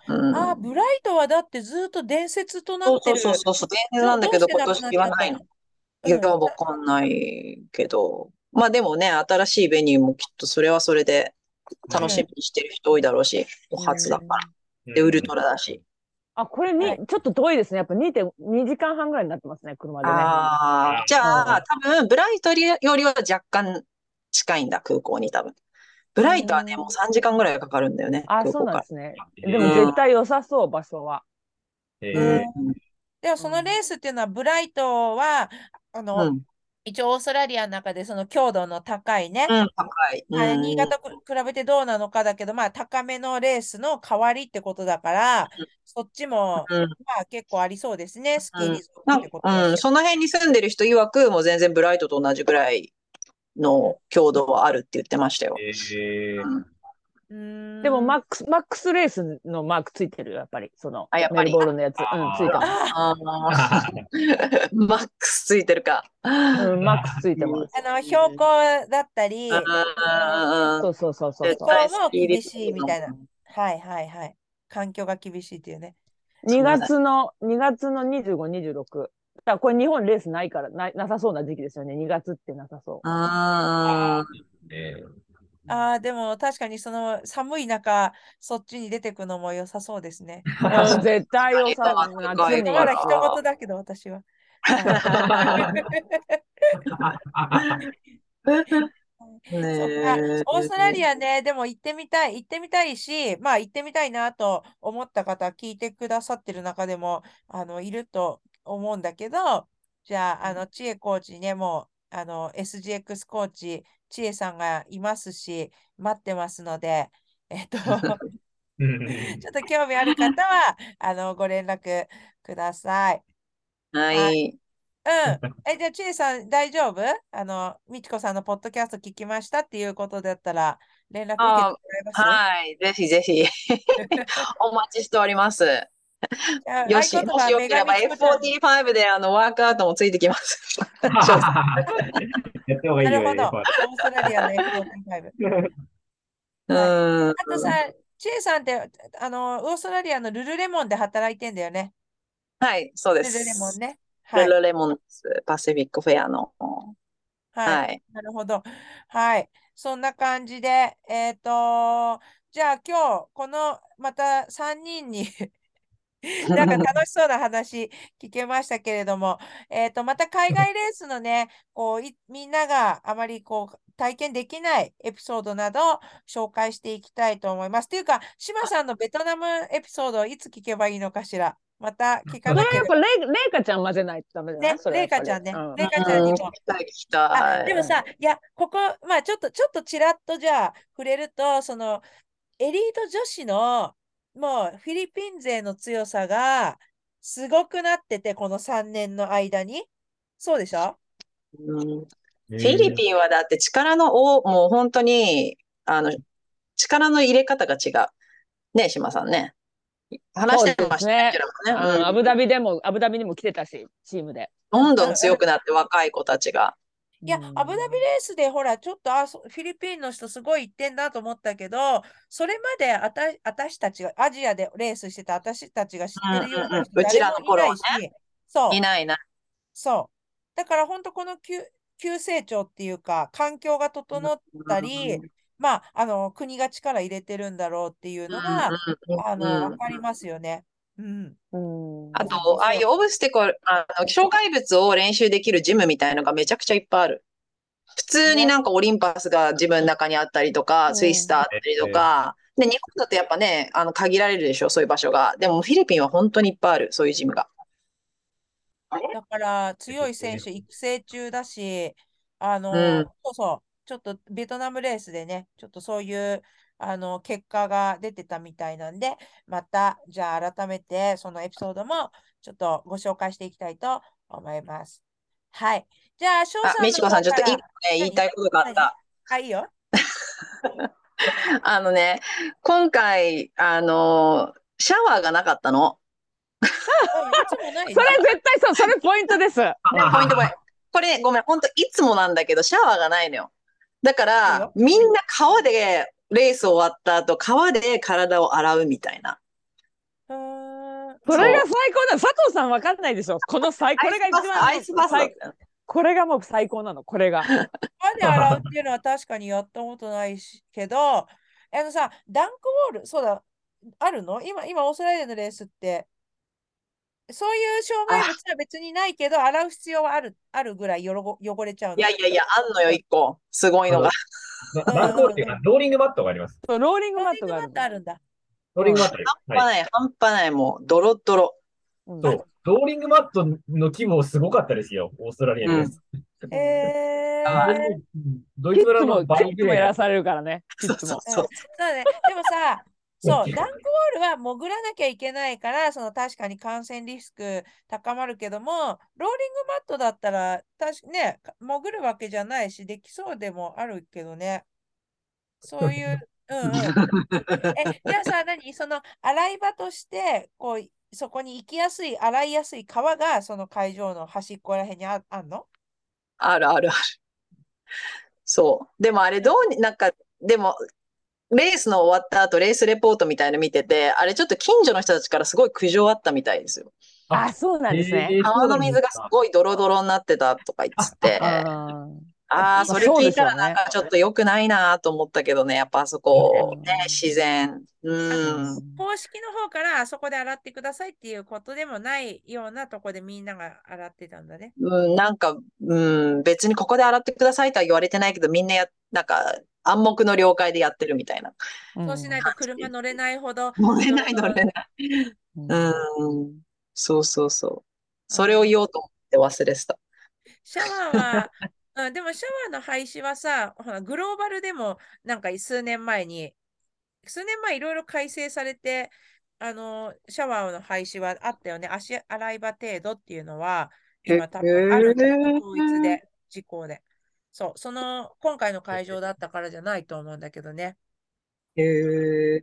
うん。あー、ブライトはだってずっと伝説となそうってる。そうそうそう、全然なんだけど、今年はないの。いや、うんわかんないけど。まあでもね、新しいベニューもきっとそれはそれで楽しみにしてる人多いだろうし、お初だから。ーで、ウルトラだし。あ、これに、はいちょっと遠いですね。やっぱ2.2時間半ぐらいになってますね、車でね。ああ、じゃあ、多分、ブライトよりは若干近いんだ、空港に多分。ブライトはね、うんもう3時間ぐらいかかるんだよね、あ、そうなんですね。うんでも絶対良さそう、場所は。ら。えーでもそのレースっていうのは、ブライトは、あの、うん。うん。一応オーストラリアの中でその強度の高いね、うん、高い。うん。新潟と比べてどうなのかだけど、まあ高めのレースの代わりってことだから、そっちも、うん。まあ結構ありそうですね、スキーリゾートってことうん、その辺に住んでる人曰く、もう全然ブライトと同じぐらいの強度はあるって言ってましたよ。えーでもマックス、マックスレースのマークついてるよ、やっぱり。その、あやっぱりメルボルンのやつ。うん、ついてます。あああ、マックスついてるか。うん、マックスついてます。あの、標高だったり、そうそうそうそうそう。気候も厳しいみたいな。はいはいはい。環境が厳しいっていうね。2月の、2月の25、26。だこれ日本レースないから、ななさそうな時期ですよね。2月ってなさそう。あえーああ、でも確かにその寒い中、そっちに出てくのも良さそうですね。うん絶対良さあそう。まだあ人事だけど、私は。オーストラリアね、でも行ってみたい、行ってみたいし、まあ行ってみたいなと思った方、聞いてくださってる中でも、あの、いると思うんだけど、じゃあ、あの、千恵コーチね、もう、あの、SGX コーチ、千恵さんがいますし、待ってますので、えっと、ちょっと興味ある方は、あの、ご連絡ください。はい。うん。え、じゃあ、ちえさん、大丈夫？あの、みちこさんのポッドキャスト聞きましたっていうことだったら、連絡受けてもらえます？はい。ぜひぜひ。お待ちしております。じゃあよし、もしよければメガミチコちゃん F45 であのワークアウトもついてきます。やった方がいいよ。なるほど。オー F1 ストラリアの F45。う ん。あとさ、ちえさんって、あの、オーストラリアのルルレモンで働いてんだよね。はい、そうでルルレモンす。ね。はい。ルルレモンです。パシフィックフェアの。はい。はい。なるほど。はい。そんな感じで、えっと、じゃあ今日、この、また3人に なんか楽しそうな話聞けましたけれども、えっと、また海外レースのね、こうい、みんながあまりこう、体験できないエピソードなどを紹介していきたいと思います。というか、島さんのベトナムエピソードをいつ聞けばいいのかしら。また聞かそれはやっ。ぱレイレイカちゃん混ぜないとダメじゃないねレイカちゃんねうんレイカちゃんにも聞きたい、聞きあ、たい。でもさ、いや、ここ、まあちょっと、ちょっとちらっとじゃあ触れると、その、エリート女子の、もうフィリピン勢の強さがすごくなってて、この3年の間に。そうでしょ？うんフフィリピンはだって力のお、もう本当に、あの、力の入れ方が違う。ね、島さんね。話してましたね。ねうんアブダビでも、アブダビにも来てたし、チームで。どんどん強くなって若い子たちが。いや、アブダビレースでほら、ちょっとあそフィリピンの人すごい言ってんだと思ったけど、それまであた私たちが、アジアでレースしてた私たちが知ってるような人うんうんうんうちらの頃はね誰もいないし、そうい、ないいない。そう。だから本当この急、急成長っていうか、環境が整ったり、まあ、あの、国が力入れてるんだろうっていうのが、あうんの、うんわかりますよね。うん。うんあと、ああいうオブステコル、あの、障害物を練習できるジムみたいのがめちゃくちゃいっぱいある。普通になんかオリンパスが自分の中にあったりとか、うんツイスターあったりとか、で、日本だとやっぱね、あの、限られるでしょ、そういう場所が。でもフィリピンは本当にいっぱいある、そういうジムが。だから、強い選手育成中だし、あの、うんそうそう、ちょっとベトナムレースでね、ちょっとそういう、あの、結果が出てたみたいなんで、また、じゃあ改めて、そのエピソードも、ちょっとご紹介していきたいと思います。はい。じゃあ、翔あさん、みちこさん、ちょっと一個ね、何言いたいことがあった。あ、いいよ。あのね、今回、あの、シャワーがなかったの。それ絶対そう、それポイントです。ポイントポイント。これ、ごめん、本当いつもなんだけど、シャワーがないのよ。だから、みんな川で、レース終わった後、川で体を洗うみたいな。うーん。それが最高だ。佐藤さんわかんないでしょ。この最、これが一番アイスバスだ最これがもう最高なの、これが。川で洗うっていうのは確かにやったことないしけど、あ のさ、ダンクウォール、そうだ、あるの？今、今、オーストラリアのレースって、そういう障害物は別にないけど、洗う必要はある、あるぐらいよろご汚れちゃうの。いやいやいや、あんのよ、一個。すごいのが。なダンクボールっていうか、ローリングマットがあります。そうローリングマットがあるトあるんだ。ローリングマット。半端ない、半端ない、もう、ドロッドロ。うんそう。ローリングマットの規模すごかったですよ、オーストラリアのやつ。えー、ドイツ村の倍ぐらいやらされるからね。キッズも。そう。だね。でもさ、そう、ダンクウォールは潜らなきゃいけないから、その確かに感染リスク高まるけども、ローリングマットだったら、確かね、潜るわけじゃないし、できそうでもあるけどね。そういう、うんうん。え、じゃあさ、何？その洗い場として、こう、そこに行きやすい、洗いやすい川が、その会場の端っこらへんにああんの？あるあるある。そう。でもあれどうに、なんか、でも、レースの終わった後、レースレポートみたいの見てて、あれちょっと近所の人たちからすごい苦情あったみたいですよ。あ、そうなんですね。えー川の水がすごいドロドロになってたとか言ってて、あああ、それ聞いたらなんかちょっと良くないなと思ったけどね、やっぱあそこ、うんね、自然。うん。公式の方からあそこで洗ってくださいっていうことでもないようなとこでみんなが洗ってたんだね。うん、なんか、うん、別にここで洗ってくださいとは言われてないけど、みんなや、なんか、暗黙の了解でやってるみたいな。ーそうしないと車乗れないほど。乗れない乗れない。うんうん、そうそうそう。それを言おうと思って忘れてた。シャワーは、うん、でもシャワーの廃止はさ、ほらグローバルでもなんか数年前に、数年前いろいろ改正されて、あの、シャワーの廃止はあったよね。足洗い場程度っていうのは、今多分ある統一で、事項で。そう、その、今回の会場だったからじゃないと思うんだけどね。へえ。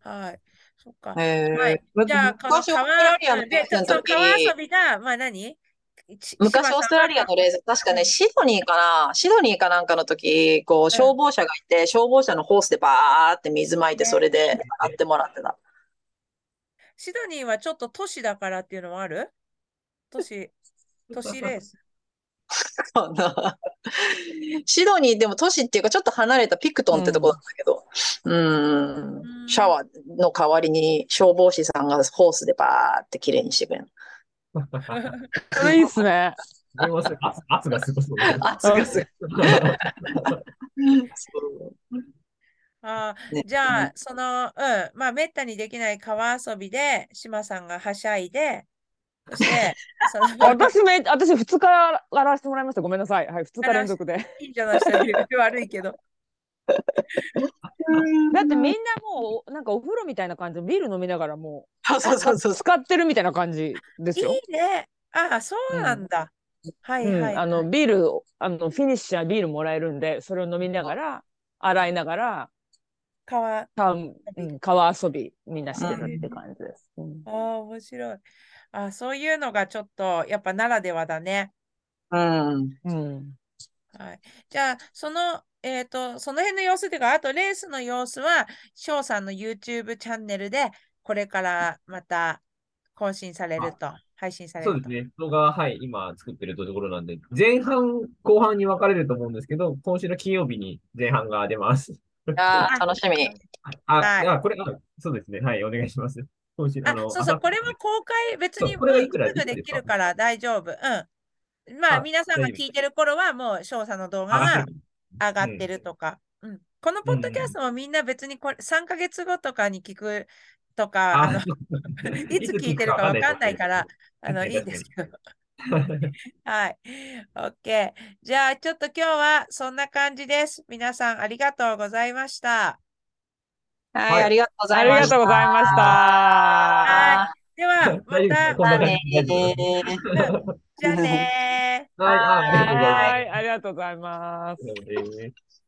はい。そっか。へはいえ。じゃあ、この昔オーストラリア川、で、のレースのその時、川遊びが、まあ何？ち昔柴オーストラリアのレース、確かね、シドニーかな、シドニーかなんかの時、こう、消防車がいて、消防車のホースでバーって水まいて、それで洗ってもらってた。シドニーはちょっと都市だからっていうのもある？都市、都市レース？かな。シドニーでも都市っていうかちょっと離れたピクトンってとこなんだけど、うん、うんシャワーの代わりに消防士さんがホースでバーって綺麗にしてくれる。いいっすね。圧圧がすごそう。圧がすごい。そうあじゃあ、その、うん、まあ、めったにできない川遊びで、島さんがはしゃいで、そして、その私め、私2日やらせてもらいました。ごめんなさい。はい、2日連続で。近所の人より悪いけど。だってみんなもう、なんかお風呂みたいな感じでビール飲みながらもそうう、そうそうそう。使ってるみたいな感じですよ。いいね。ああ、そうなんだ。はいうん、はい。あのビールあのフィニッシャービールもらえるんでそれを飲みながら洗いながら川、た、うん、川遊びみんなしてるって感じです。うんああ、面白い。あそういうのがちょっと、やっぱならではだね。うん。うんはい。じゃあ、その、えっと、その辺の様子というか、あとレースの様子は、翔さんの YouTube チャンネルで、これからまた更新されると。配信されると。そうですね。動画は、はい、今作ってるところなんで、前半、後半に分かれると思うんですけど、今週の金曜日に前半が出ます。あー楽しみ。あ、はいあ、これ、あ、そうですね。はい、お願いします。そうそう、あこれも公開、別にもうすぐできるから大丈夫。うん。まあ、あ皆さんが聞いてる頃は、もう翔さんの動画が上がってる。上がってるとか。うん。このポッドキャストもみんな別にこれ3ヶ月後とかに聞くとか、あの、いつ聞いてるかわかんないから、あの、いいですけど。はい。OK。じゃあ、ちょっと今日はそんな感じです。皆さんありがとうございました。はい、はい。ありがとうございました。とうございました。はでは、またまた。ね じゃあねー。はい、あありがとうございます